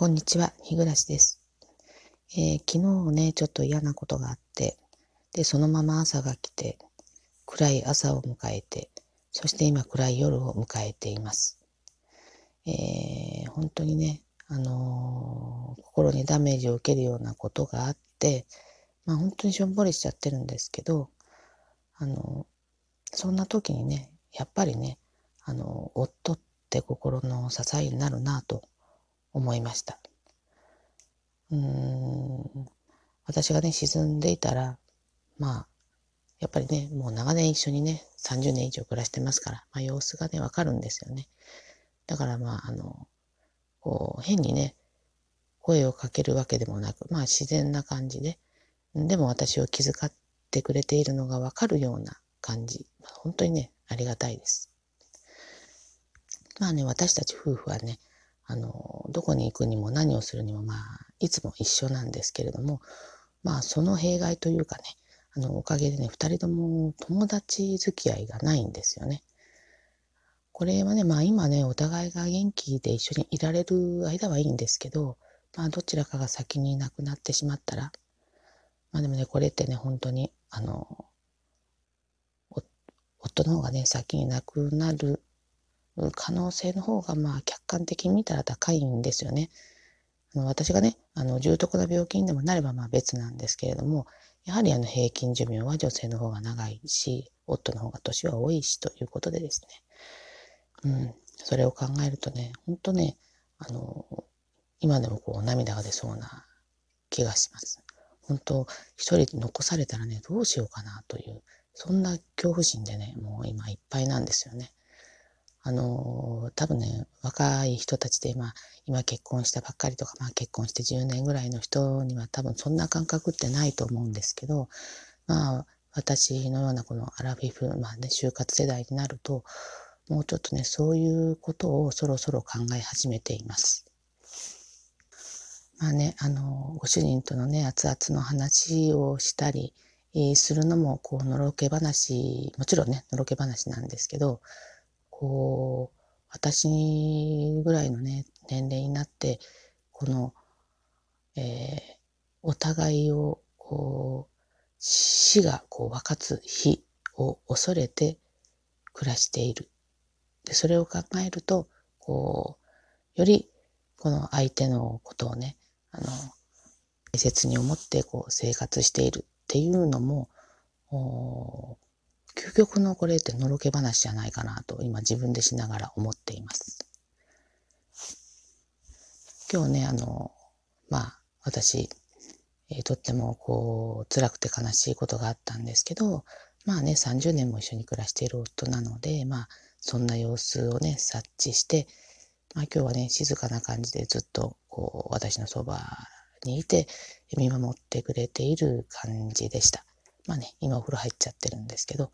こんにちは、日暮です、えー、昨日ね、ちょっと嫌なことがあって、で、そのまま朝が来て、暗い朝を迎えて、そして今暗い夜を迎えています。えー、本当にね、あのー、心にダメージを受けるようなことがあって、まあ本当にしょんぼりしちゃってるんですけど、あのそんな時にね、やっぱりね、あの夫って心の支えになるなと思いました。うーん私がね沈んでいたらまあやっぱりねもう長年一緒にね30年以上暮らしてますから、まあ、様子がねわかるんですよね。だからまああのこう変にね声をかけるわけでもなくまあ自然な感じででも私を気遣ってくれているのがわかるような感じ、まあ、本当にねありがたいです。まあね私たち夫婦はねあの、どこに行くにも何をするにも、まあ、いつも一緒なんですけれども、まあ、その弊害というかね、あの、おかげでね、二人とも友達付き合いがないんですよね。これはね、まあ今ね、お互いが元気で一緒にいられる間はいいんですけど、まあどちらかが先に亡くなってしまったら、まあでもね、これってね、本当に、あの、夫の方がね、先に亡くなる可能性の方がまあ客観的に見たら高いんですよね。あの私がね、あの重篤な病気にでもなればまあ別なんですけれども、やはりあの平均寿命は女性の方が長いし、夫の方が年は多いしということでですね。うん、それを考えるとね、本当ね、あの、今でもこう涙が出そうな気がします。本当、一人残されたらね、どうしようかなという、そんな恐怖心でね、もう今いっぱいなんですよね。あの、多分ね、若い人たちで、ま、今結婚したばっかりとか、まあ結婚して10年ぐらいの人には多分そんな感覚ってないと思うんですけど、まあ、私のようなこのアラフィフ、まあね、就活世代になると、もうちょっとね、そういうことをそろそろ考え始めています。まあね、あの、ご主人とのね、熱々の話をしたり、するのも、こう、のろけ話、もちろんね、のろけ話なんですけど、こう、私ぐらいのね、年齢になって、この、えー、お互いを、こう、死がこう分かつ日を恐れて暮らしている。で、それを考えると、こう、よりこの相手のことをね、あの、大切に思ってこう生活しているっていうのも、究極のこれってのろけ話じゃないかなと今自分でしながら思っています。今日ね、あの、まあ私、え、とってもこう辛くて悲しいことがあったんですけど、まあね、30年も一緒に暮らしている夫なので、まあそんな様子をね、察知して、まあ今日はね、静かな感じでずっとこう私のそばにいて見守ってくれている感じでした。まあね、今お風呂入っちゃってるんですけど、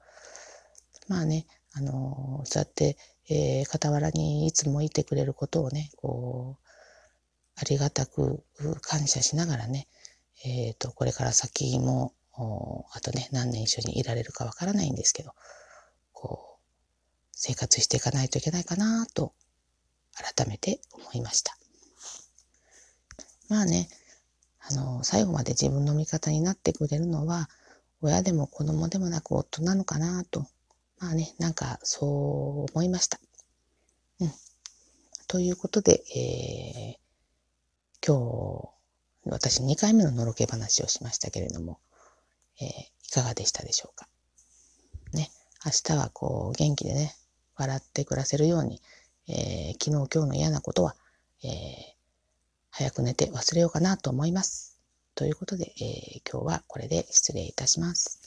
まあね、あのそうやって、えー、傍らにいつもいてくれることをね、こう、ありがたく感謝しながらね、えっ、ー、と、これから先も、あとね、何年一緒にいられるかわからないんですけど、こう、生活していかないといけないかなと、改めて思いました。まあね、あの、最後まで自分の味方になってくれるのは、親でも子供でもなく夫なのかなとまあね、なんかそう思いました。うん。ということで、えー、今日、私2回目ののろけ話をしましたけれども、えー、いかがでしたでしょうか。ね、明日はこう元気でね、笑って暮らせるように、えー、昨日今日の嫌なことは、えー、早く寝て忘れようかなと思います。ということで、えー、今日はこれで失礼いたします。